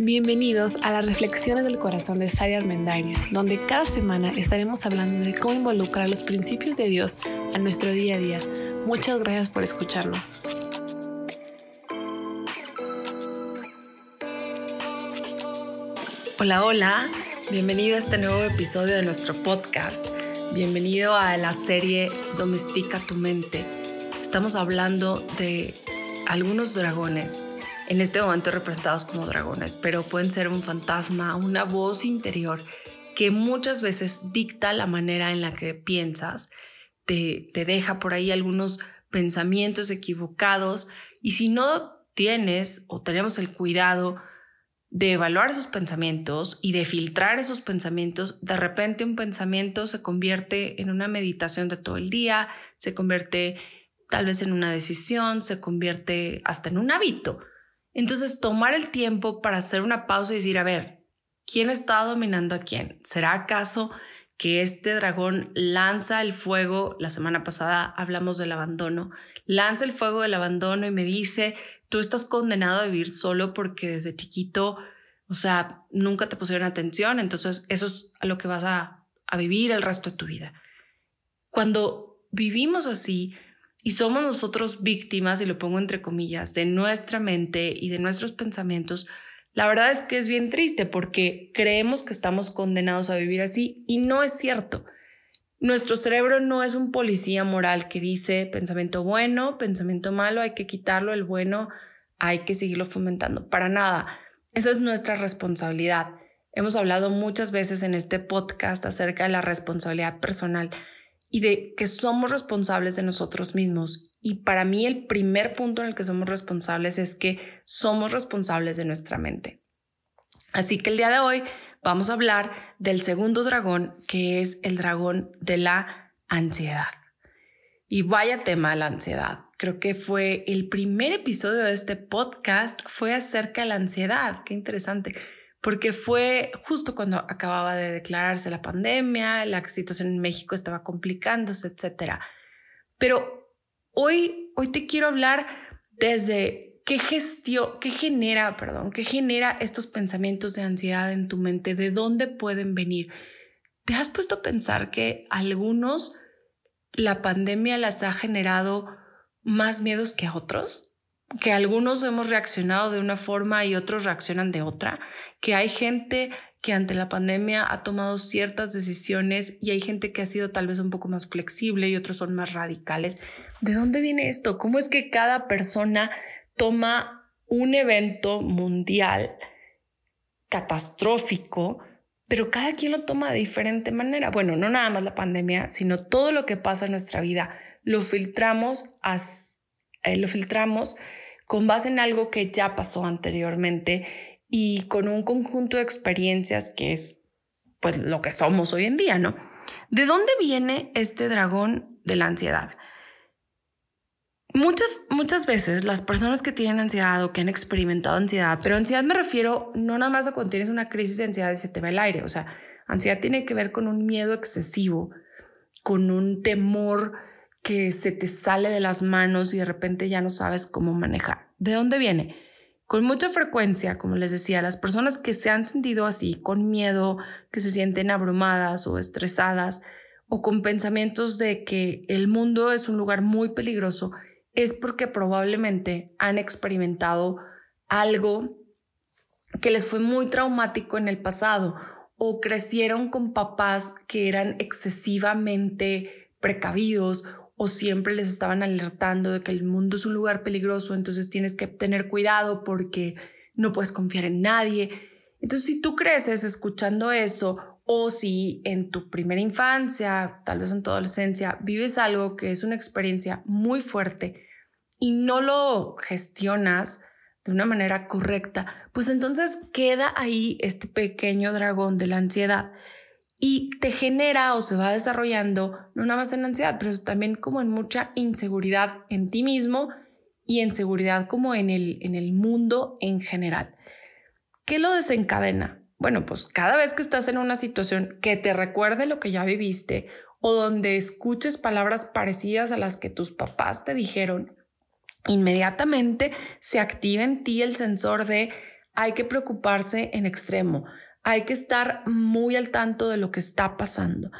Bienvenidos a las Reflexiones del Corazón de Sari Armendariz, donde cada semana estaremos hablando de cómo involucrar los principios de Dios a nuestro día a día. Muchas gracias por escucharnos. Hola, hola, bienvenido a este nuevo episodio de nuestro podcast. Bienvenido a la serie Domestica tu mente. Estamos hablando de algunos dragones en este momento representados como dragones, pero pueden ser un fantasma, una voz interior que muchas veces dicta la manera en la que piensas, te, te deja por ahí algunos pensamientos equivocados y si no tienes o tenemos el cuidado de evaluar esos pensamientos y de filtrar esos pensamientos, de repente un pensamiento se convierte en una meditación de todo el día, se convierte tal vez en una decisión, se convierte hasta en un hábito. Entonces, tomar el tiempo para hacer una pausa y decir, a ver, ¿quién está dominando a quién? ¿Será acaso que este dragón lanza el fuego? La semana pasada hablamos del abandono. Lanza el fuego del abandono y me dice, tú estás condenado a vivir solo porque desde chiquito, o sea, nunca te pusieron atención, entonces eso es a lo que vas a, a vivir el resto de tu vida. Cuando vivimos así, y somos nosotros víctimas, y lo pongo entre comillas, de nuestra mente y de nuestros pensamientos, la verdad es que es bien triste porque creemos que estamos condenados a vivir así y no es cierto. Nuestro cerebro no es un policía moral que dice pensamiento bueno, pensamiento malo, hay que quitarlo, el bueno hay que seguirlo fomentando. Para nada. Esa es nuestra responsabilidad. Hemos hablado muchas veces en este podcast acerca de la responsabilidad personal y de que somos responsables de nosotros mismos. Y para mí el primer punto en el que somos responsables es que somos responsables de nuestra mente. Así que el día de hoy vamos a hablar del segundo dragón, que es el dragón de la ansiedad. Y vaya tema la ansiedad. Creo que fue el primer episodio de este podcast, fue acerca de la ansiedad. Qué interesante porque fue justo cuando acababa de declararse la pandemia, la situación en México estaba complicándose, etcétera. Pero hoy, hoy te quiero hablar desde qué gestión, qué genera, perdón, qué genera estos pensamientos de ansiedad en tu mente, de dónde pueden venir. ¿Te has puesto a pensar que algunos la pandemia las ha generado más miedos que otros? Que algunos hemos reaccionado de una forma y otros reaccionan de otra, que hay gente que ante la pandemia ha tomado ciertas decisiones y hay gente que ha sido tal vez un poco más flexible y otros son más radicales. ¿De dónde viene esto? ¿Cómo es que cada persona toma un evento mundial catastrófico, pero cada quien lo toma de diferente manera? Bueno, no nada más la pandemia, sino todo lo que pasa en nuestra vida lo filtramos, eh, lo filtramos con base en algo que ya pasó anteriormente y con un conjunto de experiencias que es pues lo que somos hoy en día, ¿no? ¿De dónde viene este dragón de la ansiedad? Muchas, muchas veces las personas que tienen ansiedad o que han experimentado ansiedad, pero ansiedad me refiero no nada más a cuando tienes una crisis de ansiedad y se te va el aire, o sea, ansiedad tiene que ver con un miedo excesivo, con un temor que se te sale de las manos y de repente ya no sabes cómo manejar. ¿De dónde viene? Con mucha frecuencia, como les decía, las personas que se han sentido así, con miedo, que se sienten abrumadas o estresadas, o con pensamientos de que el mundo es un lugar muy peligroso, es porque probablemente han experimentado algo que les fue muy traumático en el pasado o crecieron con papás que eran excesivamente precavidos o siempre les estaban alertando de que el mundo es un lugar peligroso, entonces tienes que tener cuidado porque no puedes confiar en nadie. Entonces, si tú creces escuchando eso, o si en tu primera infancia, tal vez en tu adolescencia, vives algo que es una experiencia muy fuerte y no lo gestionas de una manera correcta, pues entonces queda ahí este pequeño dragón de la ansiedad y te genera o se va desarrollando no nada más en ansiedad, pero también como en mucha inseguridad en ti mismo y inseguridad como en el, en el mundo en general. ¿Qué lo desencadena? Bueno, pues cada vez que estás en una situación que te recuerde lo que ya viviste o donde escuches palabras parecidas a las que tus papás te dijeron, inmediatamente se activa en ti el sensor de hay que preocuparse en extremo, hay que estar muy al tanto de lo que está pasando.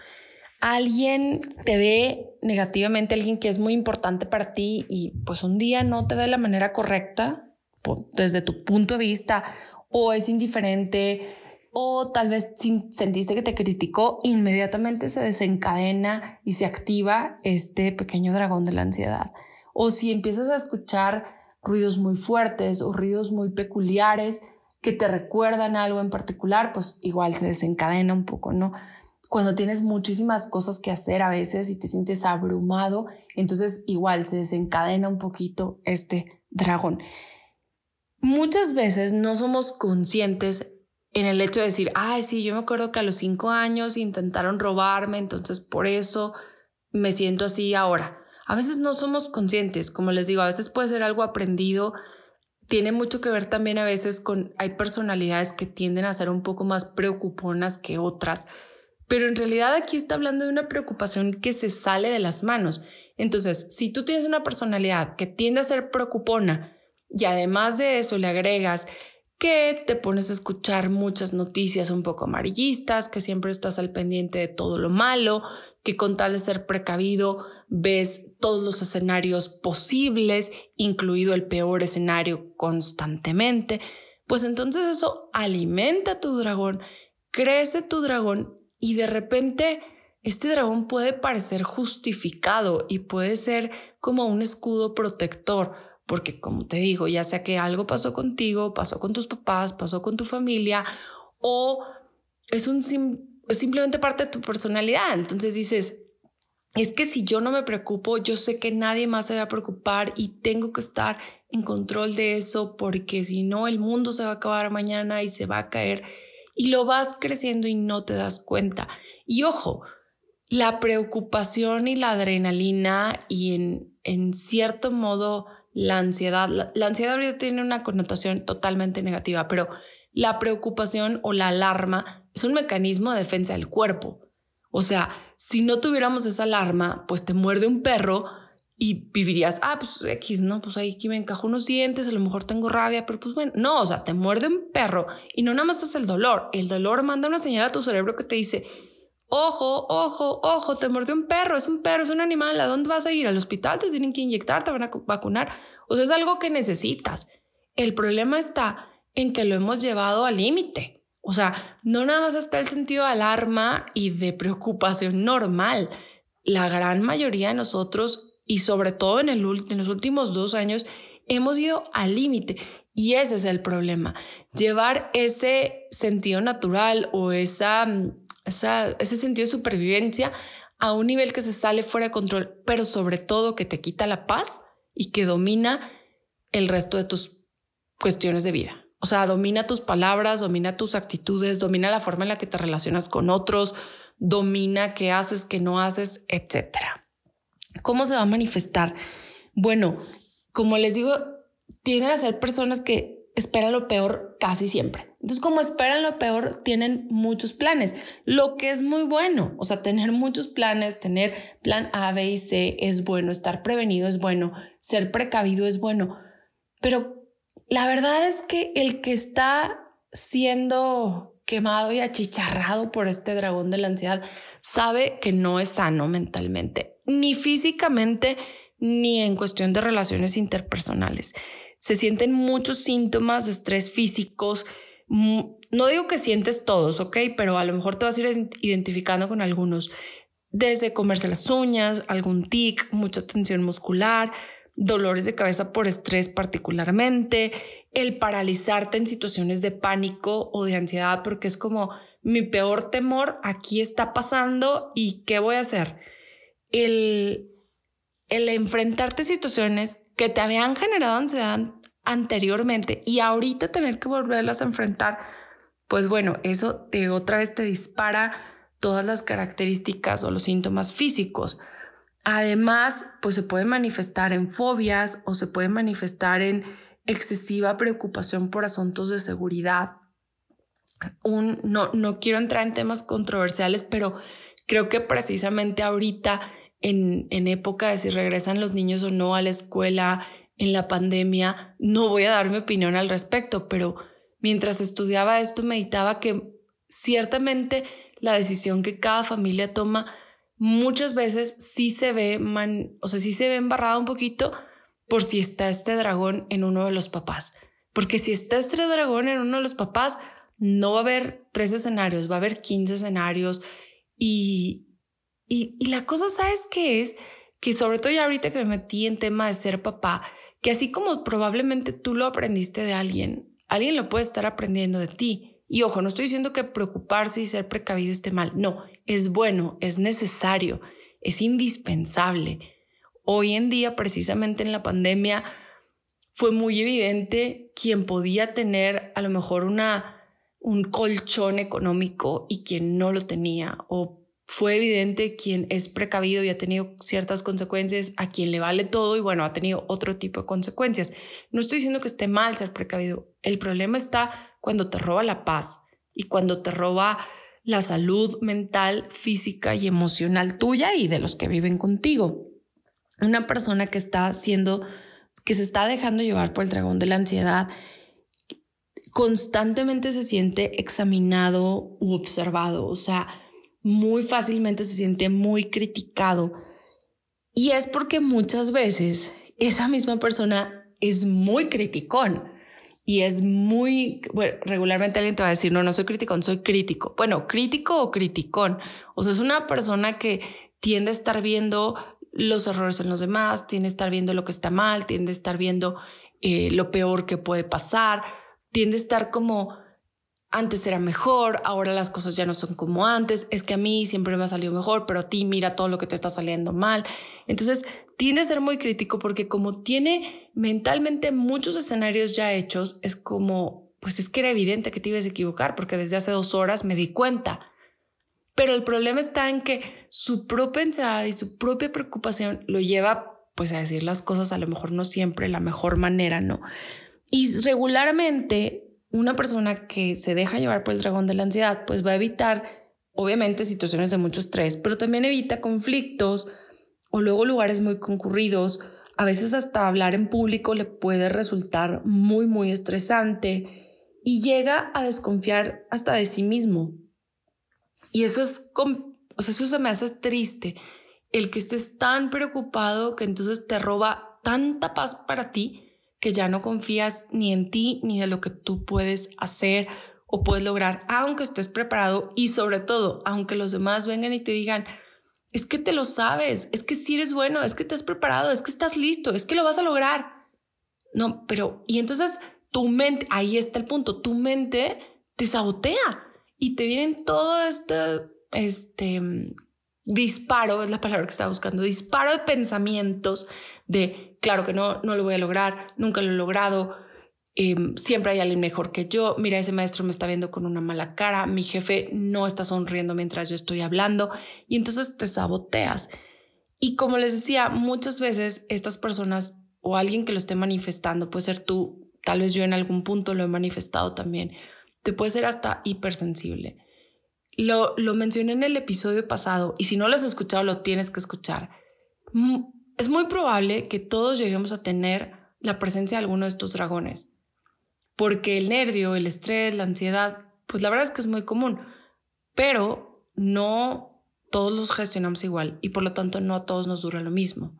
Alguien te ve negativamente, alguien que es muy importante para ti y pues un día no te ve de la manera correcta desde tu punto de vista o es indiferente o tal vez sentiste que te criticó, inmediatamente se desencadena y se activa este pequeño dragón de la ansiedad. O si empiezas a escuchar ruidos muy fuertes o ruidos muy peculiares que te recuerdan algo en particular, pues igual se desencadena un poco, ¿no? Cuando tienes muchísimas cosas que hacer a veces y te sientes abrumado, entonces igual se desencadena un poquito este dragón. Muchas veces no somos conscientes en el hecho de decir, ay, sí, yo me acuerdo que a los cinco años intentaron robarme, entonces por eso me siento así ahora. A veces no somos conscientes, como les digo, a veces puede ser algo aprendido. Tiene mucho que ver también a veces con, hay personalidades que tienden a ser un poco más preocuponas que otras, pero en realidad aquí está hablando de una preocupación que se sale de las manos. Entonces, si tú tienes una personalidad que tiende a ser preocupona y además de eso le agregas que te pones a escuchar muchas noticias un poco amarillistas, que siempre estás al pendiente de todo lo malo, que con tal de ser precavido ves todos los escenarios posibles, incluido el peor escenario constantemente, pues entonces eso alimenta tu dragón, crece tu dragón y de repente este dragón puede parecer justificado y puede ser como un escudo protector porque como te digo, ya sea que algo pasó contigo, pasó con tus papás, pasó con tu familia o es, un simplemente parte de tu personalidad. Entonces dices, es que si yo no me preocupo, yo sé que nadie más se va a preocupar y tengo que estar en control de eso porque si no el mundo se va a acabar mañana y se va a caer y lo vas creciendo y no te das cuenta. Y ojo, la preocupación y la adrenalina y en, en cierto modo la ansiedad. La, ansiedad ahorita tiene una connotación totalmente negativa, pero la preocupación o la alarma es un mecanismo de defensa del cuerpo. O sea, si no tuviéramos esa alarma, pues te muerde un perro y vivirías, ah, pues X, no, pues ahí aquí me encajo unos dientes, a lo mejor tengo rabia, pero pues bueno, no, o sea, te muerde un perro y no nada más es el dolor, el dolor manda una señal a tu cerebro que te dice, Ojo, ojo, ojo, te mordió un perro, es un perro, es un animal, ¿a dónde vas a ir? Al hospital te tienen que inyectar, te van a vacunar. O sea, es algo que necesitas. El problema está en que lo hemos llevado al límite. O sea, no nada más está el sentido de alarma y de preocupación normal. La gran mayoría de nosotros, y sobre todo en, en los últimos dos años, hemos ido al límite. Y ese es el problema. Llevar ese sentido natural o esa ese sentido de supervivencia a un nivel que se sale fuera de control, pero sobre todo que te quita la paz y que domina el resto de tus cuestiones de vida. O sea, domina tus palabras, domina tus actitudes, domina la forma en la que te relacionas con otros, domina qué haces, qué no haces, etc. ¿Cómo se va a manifestar? Bueno, como les digo, tienen a ser personas que esperan lo peor casi siempre. Entonces, como esperan lo peor, tienen muchos planes, lo que es muy bueno. O sea, tener muchos planes, tener plan A, B y C es bueno, estar prevenido es bueno, ser precavido es bueno. Pero la verdad es que el que está siendo quemado y achicharrado por este dragón de la ansiedad sabe que no es sano mentalmente, ni físicamente, ni en cuestión de relaciones interpersonales. Se sienten muchos síntomas de estrés físicos, no digo que sientes todos, ¿ok? Pero a lo mejor te vas a ir identificando con algunos. Desde comerse las uñas, algún tic, mucha tensión muscular, dolores de cabeza por estrés particularmente, el paralizarte en situaciones de pánico o de ansiedad porque es como mi peor temor aquí está pasando y ¿qué voy a hacer? El, el enfrentarte a situaciones que te habían generado ansiedad anteriormente y ahorita tener que volverlas a enfrentar, pues bueno, eso te otra vez te dispara todas las características o los síntomas físicos. Además, pues se puede manifestar en fobias o se puede manifestar en excesiva preocupación por asuntos de seguridad. Un, no, no quiero entrar en temas controversiales, pero creo que precisamente ahorita, en, en época de si regresan los niños o no a la escuela, en la pandemia, no voy a dar mi opinión al respecto, pero mientras estudiaba esto, meditaba que ciertamente la decisión que cada familia toma muchas veces sí se ve, o sea, sí se ve embarrada un poquito por si está este dragón en uno de los papás. Porque si está este dragón en uno de los papás, no va a haber tres escenarios, va a haber 15 escenarios. Y, y, y la cosa, ¿sabes qué es? Que sobre todo ya ahorita que me metí en tema de ser papá, que así como probablemente tú lo aprendiste de alguien, alguien lo puede estar aprendiendo de ti. Y ojo, no estoy diciendo que preocuparse y ser precavido esté mal. No, es bueno, es necesario, es indispensable. Hoy en día, precisamente en la pandemia, fue muy evidente quien podía tener a lo mejor una, un colchón económico y quien no lo tenía. O fue evidente quien es precavido y ha tenido ciertas consecuencias, a quien le vale todo y bueno, ha tenido otro tipo de consecuencias. No estoy diciendo que esté mal ser precavido. El problema está cuando te roba la paz y cuando te roba la salud mental, física y emocional tuya y de los que viven contigo. Una persona que está haciendo, que se está dejando llevar por el dragón de la ansiedad, constantemente se siente examinado u observado, o sea, muy fácilmente se siente muy criticado. Y es porque muchas veces esa misma persona es muy criticón y es muy, bueno, regularmente alguien te va a decir, no, no soy criticón, soy crítico. Bueno, crítico o criticón. O sea, es una persona que tiende a estar viendo los errores en los demás, tiende a estar viendo lo que está mal, tiende a estar viendo eh, lo peor que puede pasar, tiende a estar como antes era mejor, ahora las cosas ya no son como antes, es que a mí siempre me ha salido mejor, pero a ti mira todo lo que te está saliendo mal. Entonces, tiene a ser muy crítico porque como tiene mentalmente muchos escenarios ya hechos, es como, pues es que era evidente que te ibas a equivocar porque desde hace dos horas me di cuenta. Pero el problema está en que su propia ansiedad y su propia preocupación lo lleva pues a decir las cosas a lo mejor no siempre la mejor manera, ¿no? Y regularmente una persona que se deja llevar por el dragón de la ansiedad, pues va a evitar, obviamente, situaciones de mucho estrés, pero también evita conflictos o luego lugares muy concurridos. A veces hasta hablar en público le puede resultar muy, muy estresante y llega a desconfiar hasta de sí mismo. Y eso es, o sea, eso se me hace triste. El que estés tan preocupado que entonces te roba tanta paz para ti que ya no confías ni en ti ni de lo que tú puedes hacer o puedes lograr, aunque estés preparado y sobre todo, aunque los demás vengan y te digan, es que te lo sabes, es que si eres bueno, es que te has preparado, es que estás listo, es que lo vas a lograr. No, pero, y entonces tu mente, ahí está el punto, tu mente te sabotea y te vienen todo este, este disparo, es la palabra que estaba buscando, disparo de pensamientos de, claro que no, no lo voy a lograr, nunca lo he logrado, em, siempre hay alguien mejor que yo, mira, ese maestro me está viendo con una mala cara, mi jefe no está sonriendo mientras yo estoy hablando y entonces te saboteas. Y como les decía, muchas veces estas personas o alguien que lo esté manifestando, puede ser tú, tal vez yo en algún punto lo he manifestado también, te puede ser hasta hipersensible lo, lo mencioné en el episodio pasado y si no lo has escuchado lo tienes que escuchar. Es muy probable que todos lleguemos a tener la presencia de alguno de estos dragones, porque el nervio, el estrés, la ansiedad, pues la verdad es que es muy común, pero no todos los gestionamos igual y por lo tanto no a todos nos dura lo mismo.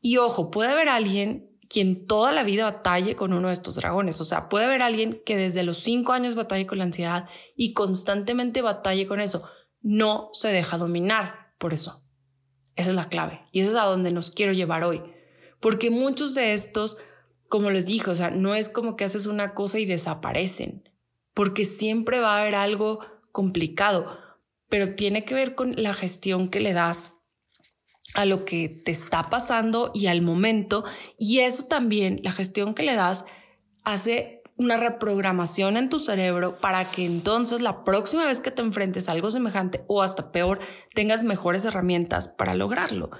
Y ojo, puede haber alguien quien toda la vida batalle con uno de estos dragones. O sea, puede haber alguien que desde los cinco años batalle con la ansiedad y constantemente batalle con eso. No se deja dominar por eso. Esa es la clave. Y eso es a donde nos quiero llevar hoy. Porque muchos de estos, como les dije, o sea, no es como que haces una cosa y desaparecen. Porque siempre va a haber algo complicado. Pero tiene que ver con la gestión que le das a lo que te está pasando y al momento. Y eso también, la gestión que le das, hace una reprogramación en tu cerebro para que entonces la próxima vez que te enfrentes a algo semejante o hasta peor, tengas mejores herramientas para lograrlo.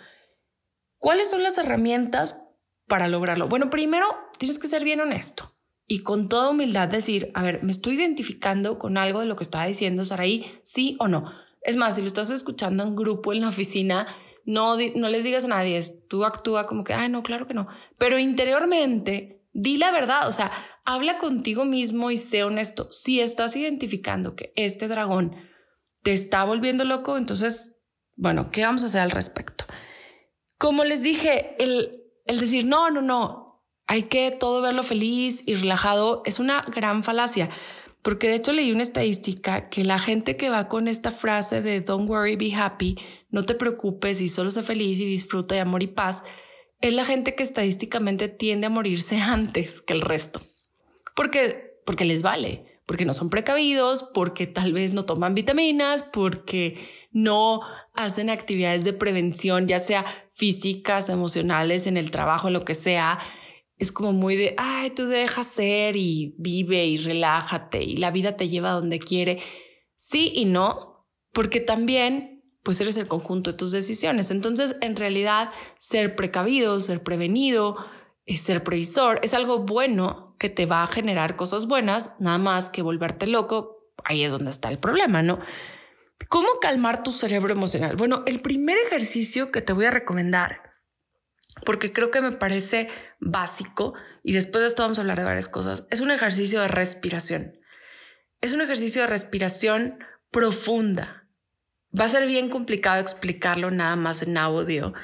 ¿Cuáles son las herramientas para lograrlo? Bueno, primero tienes que ser bien honesto y con toda humildad decir, a ver, me estoy identificando con algo de lo que estaba diciendo Saraí, sí o no. Es más, si lo estás escuchando en grupo en la oficina, no, no les digas a nadie, tú actúa como que, ay, no, claro que no. Pero interiormente, di la verdad, o sea, habla contigo mismo y sé honesto. Si estás identificando que este dragón te está volviendo loco, entonces, bueno, ¿qué vamos a hacer al respecto? Como les dije, el, el decir, no, no, no, hay que todo verlo feliz y relajado es una gran falacia. Porque de hecho leí una estadística que la gente que va con esta frase de don't worry, be happy, no te preocupes y solo sé feliz y disfruta de amor y paz, es la gente que estadísticamente tiende a morirse antes que el resto. Porque, porque les vale, porque no son precavidos, porque tal vez no toman vitaminas, porque no hacen actividades de prevención, ya sea físicas, emocionales, en el trabajo, en lo que sea es como muy de, ay, tú deja ser y vive y relájate y la vida te lleva donde quiere. Sí y no, porque también pues eres el conjunto de tus decisiones. Entonces, en realidad, ser precavido, ser prevenido, eh, ser previsor es algo bueno que te va a generar cosas buenas, nada más que volverte loco, ahí es donde está el problema, ¿no? ¿Cómo calmar tu cerebro emocional? Bueno, el primer ejercicio que te voy a recomendar porque creo que me parece básico y después de esto vamos a hablar de varias cosas. Es un ejercicio de respiración. Es un ejercicio de respiración profunda. Va a ser bien complicado explicarlo nada más en audio.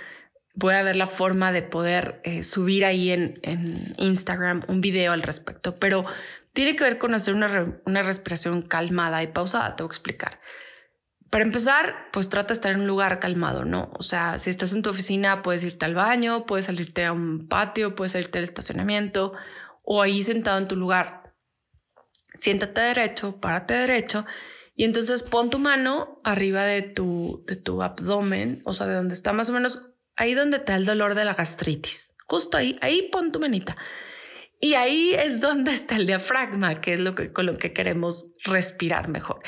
Voy a ver la forma de poder eh, subir ahí en, Instagram un video al respecto, pero tiene que ver con hacer una, una respiración calmada y pausada. Te voy a explicar. Para empezar, pues trata de estar en un lugar calmado, ¿no? O sea, si estás en tu oficina, puedes irte al baño, puedes salirte a un patio, puedes salirte al estacionamiento o ahí sentado en tu lugar. Siéntate derecho, párate derecho y entonces pon tu mano arriba de tu, de tu abdomen, o sea, de donde está más o menos ahí donde está el dolor de la gastritis. Justo ahí, ahí pon tu manita. Y ahí es donde está el diafragma, que es lo que, con lo que queremos respirar mejor.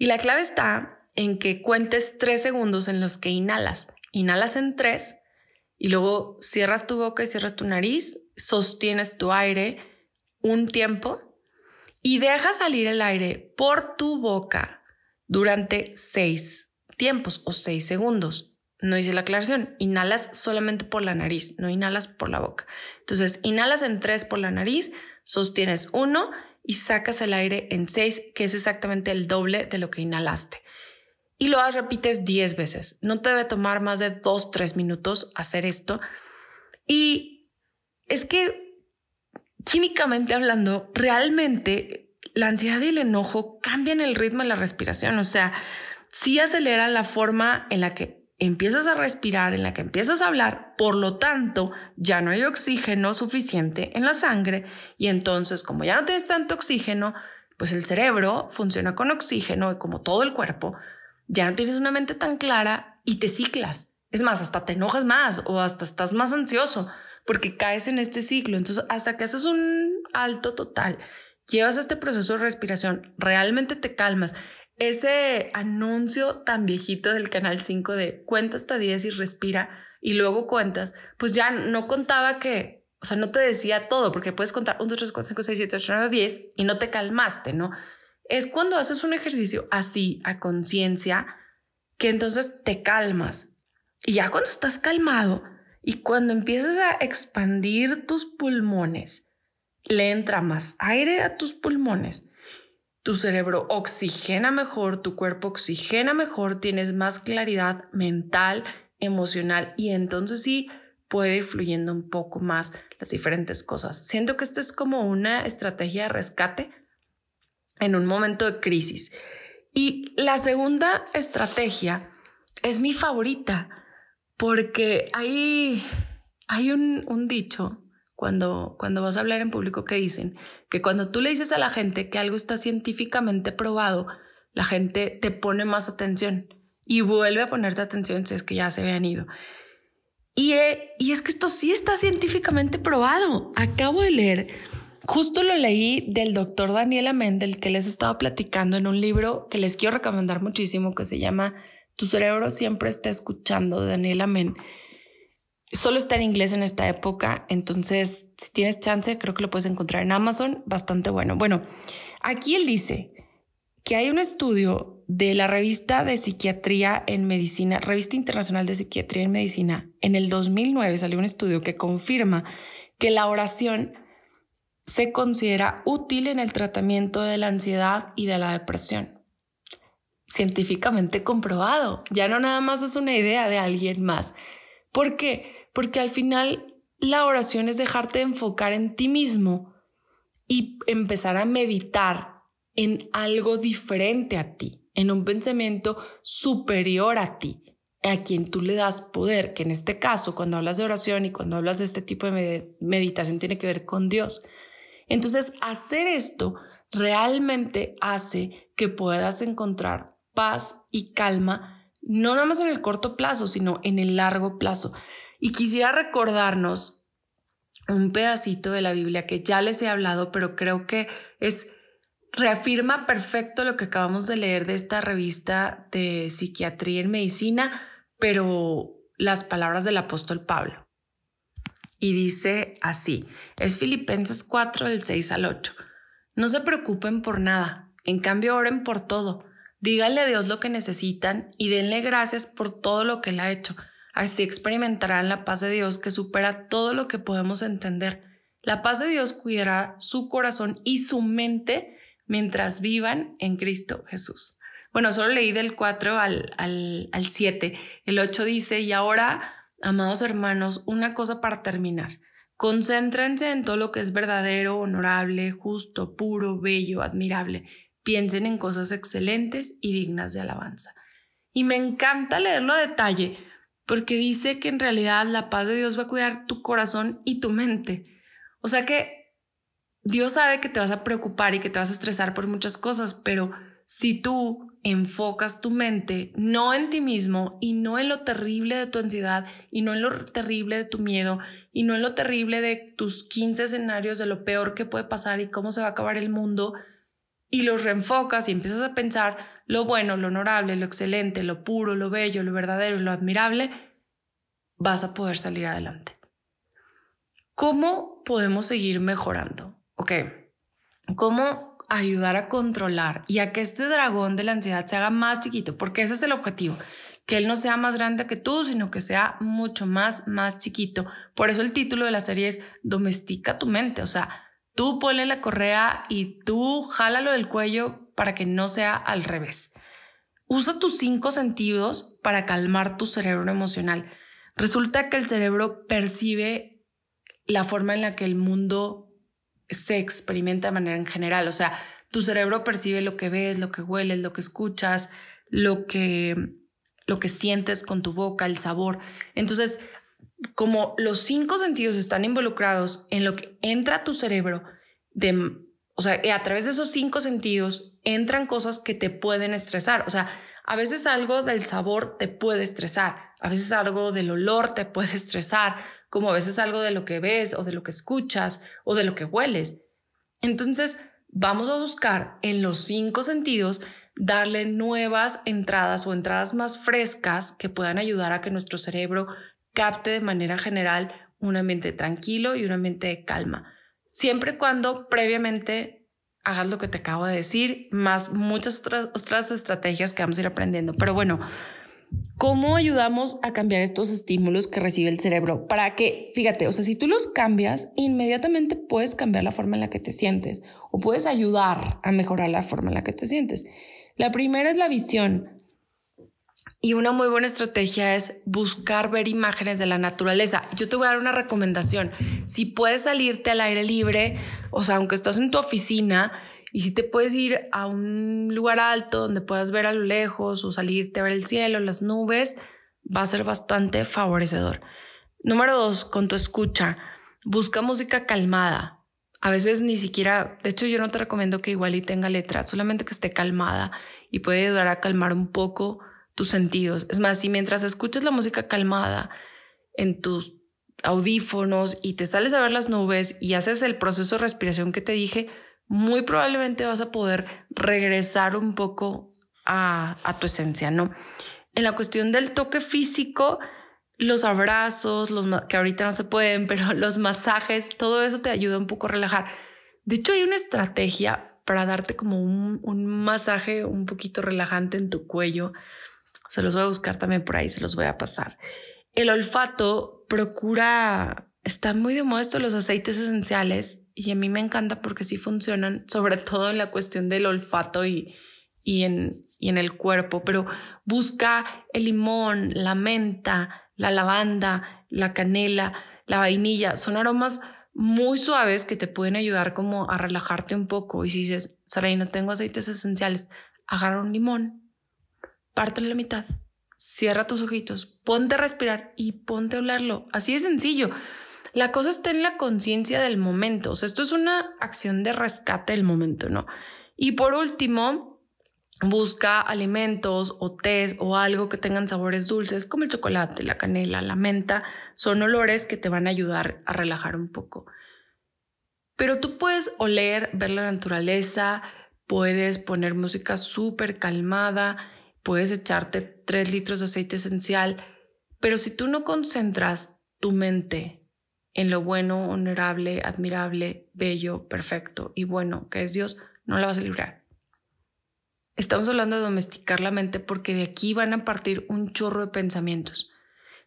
Y la clave está en que cuentes tres segundos en los que inhalas. Inhalas en tres y luego cierras tu boca y cierras tu nariz, sostienes tu aire un tiempo y dejas salir el aire por tu boca durante seis tiempos o seis segundos. No hice la aclaración. Inhalas solamente por la nariz, no inhalas por la boca. Entonces, inhalas en tres por la nariz, sostienes uno y sacas el aire en seis, que es exactamente el doble de lo que inhalaste y lo repites 10 veces. No te debe tomar más de 2, 3 minutos hacer esto. Y es que químicamente hablando, realmente la ansiedad y el enojo cambian el ritmo de la respiración. O sea, sí acelera la forma en la que empiezas a respirar, en la que empiezas a hablar, por lo tanto, ya no hay oxígeno suficiente en la sangre y entonces, como ya no tienes tanto oxígeno, pues el cerebro funciona con oxígeno y como todo el cuerpo, ya no tienes una mente tan clara y te ciclas. Es más, hasta te enojas más o hasta estás más ansioso porque caes en este ciclo. Entonces, hasta que haces un alto total, llevas este proceso de respiración, realmente te calmas. Ese anuncio tan viejito del Canal 5 de cuenta hasta 10 y respira y luego cuentas, pues ya no contaba que, o sea, no te decía todo, porque puedes contar 1, 2, 3, 4, 5, 6, 7, 8, 9, 10 y no te calmaste, ¿no? es cuando haces un ejercicio así, a conciencia, que entonces te calmas. Y ya cuando estás calmado y cuando empiezas a expandir tus pulmones, le entra más aire a tus pulmones, tu cerebro oxigena mejor, tu cuerpo oxigena mejor, tienes más claridad mental, emocional y entonces sí puede ir fluyendo un poco más las diferentes cosas. Siento que esto es como una estrategia de rescate en un momento de crisis. Y la segunda estrategia es mi favorita porque hay, hay un, un dicho cuando, cuando vas a hablar en público que dicen que cuando tú le dices a la gente que algo está científicamente probado, la gente te pone más atención y vuelve a ponerte atención si es que ya se habían ido. Y, eh, y es que esto sí está científicamente probado. Acabo de leer Justo lo leí del doctor Daniela Mendel que les estaba platicando en un libro que les quiero recomendar muchísimo que se llama Tu cerebro siempre está escuchando Daniela Men. Solo está en inglés en esta época, entonces si tienes chance creo que lo puedes encontrar en Amazon, bastante bueno. Bueno, aquí él dice que hay un estudio de la revista de psiquiatría en medicina, revista internacional de psiquiatría en medicina, en el 2009 salió un estudio que confirma que la oración se considera útil en el tratamiento de la ansiedad y de la depresión. Científicamente comprobado, ya no nada más es una idea de alguien más. ¿Por qué? Porque al final la oración es dejarte de enfocar en ti mismo y empezar a meditar en algo diferente a ti, en un pensamiento superior a ti, a quien tú le das poder, que en este caso, cuando hablas de oración y cuando hablas de este tipo de meditación, tiene que ver con Dios. Entonces, hacer esto realmente hace que puedas encontrar paz y calma, no nada más en el corto plazo, sino en el largo plazo. Y quisiera recordarnos un pedacito de la Biblia que ya les he hablado, pero creo que es reafirma perfecto lo que acabamos de leer de esta revista de psiquiatría en medicina, pero las palabras del apóstol Pablo y dice así, es Filipenses 4 del 6 al 8. No se preocupen por nada, en cambio oren por todo. Díganle a Dios lo que necesitan y denle gracias por todo lo que Él ha hecho. Así experimentarán la paz de Dios que supera todo lo que podemos entender. La paz de Dios cuidará su corazón y su mente mientras vivan en Cristo Jesús. Bueno, solo leí del 4 al, al, al 7. El 8 dice, y ahora Amados hermanos, una cosa para terminar. Concéntrense en todo lo que es verdadero, honorable, justo, puro, bello, admirable. Piensen en cosas excelentes y dignas de alabanza. Y me encanta leerlo a detalle, porque dice que en realidad la paz de Dios va a cuidar tu corazón y tu mente. O sea que Dios sabe que te vas a preocupar y que te vas a estresar por muchas cosas, pero si tú enfocas tu mente no en ti mismo y no en lo terrible de tu ansiedad y no en lo terrible de tu miedo y no en lo terrible de tus 15 escenarios de lo peor que puede pasar y cómo se va a acabar el mundo y los reenfocas y empiezas a pensar lo bueno, lo honorable, lo excelente, lo puro, lo bello, lo verdadero y lo admirable, vas a poder salir adelante. ¿Cómo podemos seguir mejorando? Ok, ¿cómo ayudar a controlar y a que este dragón de la ansiedad se haga más chiquito, porque ese es el objetivo, que él no sea más grande que tú, sino que sea mucho más, más chiquito. Por eso el título de la serie es Domestica tu mente, o sea, tú ponle la correa y tú jálalo del cuello para que no sea al revés. Usa tus cinco sentidos para calmar tu cerebro emocional. Resulta que el cerebro percibe la forma en la que el mundo se experimenta de manera en general. O sea, tu cerebro percibe lo que ves, lo que hueles, lo que escuchas, lo que, lo que sientes con tu boca, el sabor. Entonces, como los cinco sentidos están involucrados en lo que entra a tu cerebro, de, o sea, a través de esos cinco sentidos entran cosas que te pueden estresar. O sea, a veces algo del sabor te puede estresar, a veces algo del olor te puede estresar, como a veces algo de lo que ves o de lo que escuchas o de lo que hueles. Entonces, vamos a buscar en los cinco sentidos darle nuevas entradas o entradas más frescas que puedan ayudar a que nuestro cerebro capte de manera general un ambiente tranquilo y un ambiente de calma. Siempre y cuando previamente hagas lo que te acabo de decir, más muchas otras, otras estrategias que vamos a ir aprendiendo. Pero bueno, ¿Cómo ayudamos a cambiar estos estímulos que recibe el cerebro? Para que, fíjate, o sea, si tú los cambias, inmediatamente puedes cambiar la forma en la que te sientes o puedes ayudar a mejorar la forma en la que te sientes. La primera es la visión. Y una muy buena estrategia es buscar ver imágenes de la naturaleza. Yo te voy a dar una recomendación. Si puedes salirte al aire libre, o sea, aunque estás en tu oficina, y si te puedes ir a un lugar alto donde puedas ver a lo lejos o salirte a ver el cielo, las nubes, va a ser bastante favorecedor. Número dos, con tu escucha, busca música calmada. A veces ni siquiera, de hecho yo no te recomiendo que igual y tenga letra, solamente que esté calmada y puede ayudar a calmar un poco tus sentidos. Es más, si mientras escuchas la música calmada en tus audífonos y te sales a ver las nubes y haces el proceso de respiración que te dije, muy probablemente vas a poder regresar un poco a, tu esencia, ¿no? En la cuestión del toque físico, los abrazos, los que ahorita no se pueden, pero los masajes, todo eso te ayuda un poco a relajar. De hecho, hay una estrategia para darte como un, un masaje un poquito relajante en tu cuello. Se los voy a buscar también por ahí, se los voy a pasar. El olfato procura, está muy de moda los aceites esenciales y a mí me encanta porque sí funcionan, sobre todo en la cuestión del olfato y, y, en, y en el cuerpo, pero busca el limón, la menta, la lavanda, la canela, la vainilla, son aromas muy suaves que te pueden ayudar como a relajarte un poco. Y si dices, Saray, no tengo aceites esenciales, agarra un limón, pártelo a la mitad, cierra tus ojitos, ponte a respirar y ponte a olerlo. Así de sencillo. La cosa está en la conciencia del momento. O sea, esto es una acción de rescate del momento, ¿no? Y por último, busca alimentos o tés o algo que tengan sabores dulces como el chocolate, la canela, la menta. Son olores que te van a ayudar a relajar un poco. Pero tú puedes oler, ver la naturaleza, puedes poner música súper calmada, puedes echarte tres litros de aceite esencial, pero si tú no concentras tu mente en lo bueno, honorable, admirable, bello, perfecto y bueno que es Dios, no la vas a librar. Estamos hablando de domesticar la mente porque de aquí van a partir un chorro de pensamientos.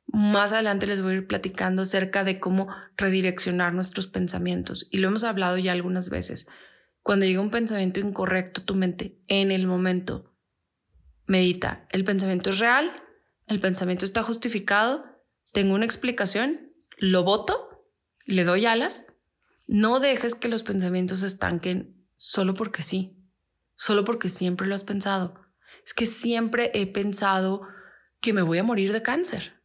Más adelante les voy a ir platicando acerca de cómo redireccionar nuestros pensamientos y lo hemos hablado ya algunas veces. Cuando llega un pensamiento incorrecto tu mente en el momento, medita, ¿el pensamiento es real? ¿El pensamiento está justificado? ¿Tengo una explicación? ¿Lo voto? le doy alas, no dejes que los pensamientos estanquen solo porque sí, solo porque siempre lo has pensado. Es que siempre he pensado que me voy a morir de cáncer.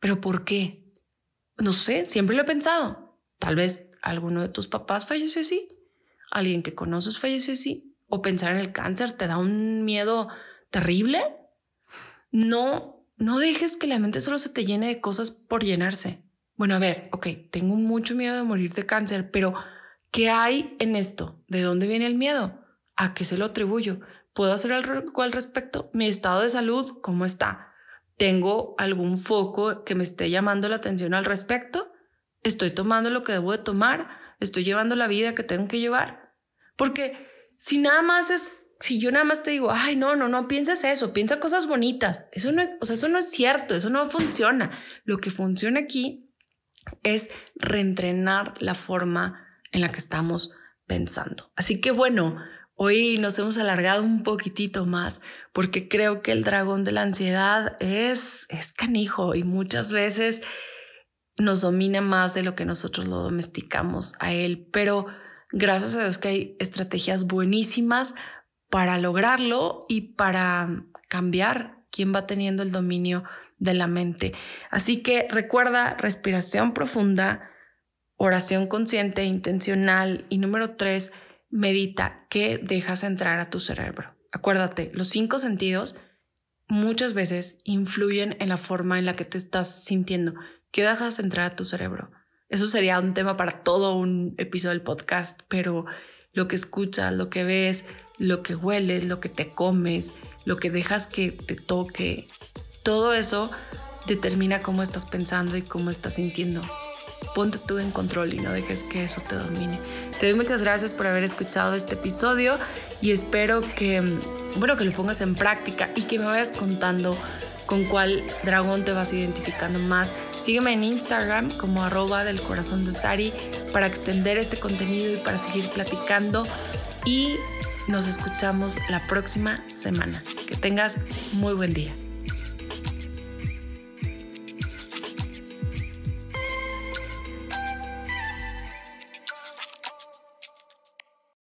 ¿Pero por qué? No sé, siempre lo he pensado. Tal vez alguno de tus papás falleció así, alguien que conoces falleció así, o pensar en el cáncer te da un miedo terrible. No, no dejes que la mente solo se te llene de cosas por llenarse. Bueno, a ver, ok, tengo mucho miedo de morir de cáncer, pero ¿qué hay en esto? ¿De dónde viene el miedo? ¿A qué se lo atribuyo? ¿Puedo hacer algo al respecto? ¿Mi estado de salud cómo está? ¿Tengo algún foco que me esté llamando la atención al respecto? ¿Estoy tomando lo que debo de tomar? ¿Estoy llevando la vida que tengo que llevar? Porque si nada más es, si yo nada más te digo, ay, no, no, no pienses eso, piensa cosas bonitas. Eso no, o sea, eso no es cierto, eso no funciona. Lo que funciona aquí es reentrenar la forma en la que estamos pensando. Así que bueno, hoy nos hemos alargado un poquitito más porque creo que el dragón de la ansiedad es, es canijo y muchas veces nos domina más de lo que nosotros lo domesticamos a él, pero gracias a Dios que hay estrategias buenísimas para lograrlo y para cambiar quién va teniendo el dominio de la mente. Así que recuerda respiración profunda, oración consciente intencional y número tres, medita qué dejas entrar a tu cerebro. Acuérdate, los cinco sentidos muchas veces influyen en la forma en la que te estás sintiendo. ¿Qué dejas entrar a tu cerebro? Eso sería un tema para todo un episodio del podcast, pero lo que escuchas, lo que ves, lo que hueles, lo que te comes, lo que dejas que te toque, todo eso determina cómo estás pensando y cómo estás sintiendo. Ponte tú en control y no dejes que eso te domine. Te doy muchas gracias por haber escuchado este episodio y espero que, bueno, que lo pongas en práctica y que me vayas contando con cuál dragón te vas identificando más. Sígueme en Instagram como arroba del corazón de Sari para extender este contenido y para seguir platicando y nos escuchamos la próxima semana. Que tengas muy buen día.